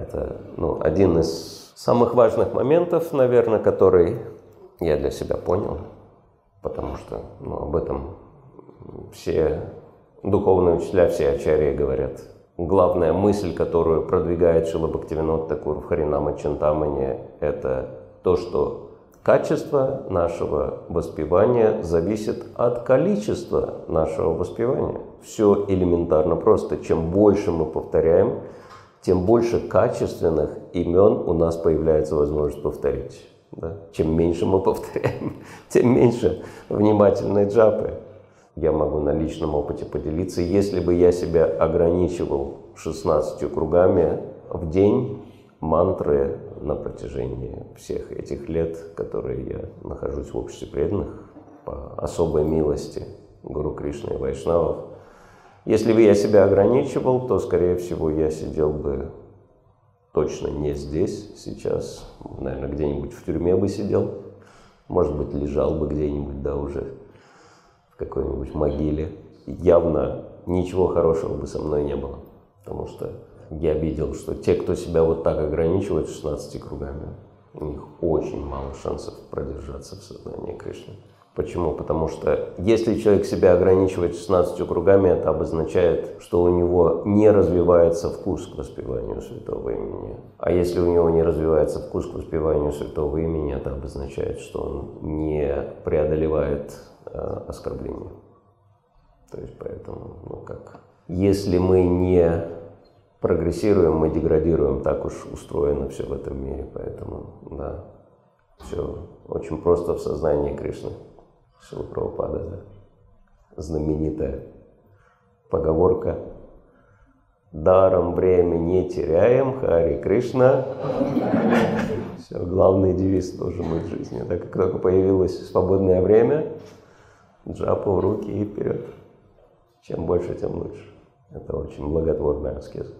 Это ну, один из самых важных моментов, наверное, который я для себя понял, потому что ну, об этом все духовные учителя, все ачарьи говорят. Главная мысль, которую продвигает Шила Бхактивинод Такур в Харинама Чантамане, это то, что Качество нашего воспевания зависит от количества нашего воспевания. Все элементарно просто. Чем больше мы повторяем, тем больше качественных имен у нас появляется возможность повторить. Да? Чем меньше мы повторяем, тем меньше внимательной джапы. Я могу на личном опыте поделиться. Если бы я себя ограничивал 16 кругами в день, мантры на протяжении всех этих лет, которые я нахожусь в обществе преданных по особой милости Гуру Кришны и Вайшнавов. Если бы я себя ограничивал, то, скорее всего, я сидел бы точно не здесь сейчас, наверное, где-нибудь в тюрьме бы сидел, может быть, лежал бы где-нибудь, да, уже в какой-нибудь могиле. Явно ничего хорошего бы со мной не было, потому что я видел, что те, кто себя вот так ограничивает 16 кругами, у них очень мало шансов продержаться в сознании Кришны. Почему? Потому что если человек себя ограничивает 16 кругами, это обозначает, что у него не развивается вкус к воспеванию святого имени. А если у него не развивается вкус к воспеванию святого имени, это обозначает, что он не преодолевает э, оскорбление. То есть поэтому, ну как, если мы не прогрессируем, мы деградируем, так уж устроено все в этом мире, поэтому, да, все очень просто в сознании Кришны. Шила Прабхупада, да. знаменитая поговорка «Даром время не теряем, Хари Кришна». Все, главный девиз тоже мы в жизни. Так как только появилось свободное время, джапу в руки и вперед. Чем больше, тем лучше. Это очень благотворная аскеза.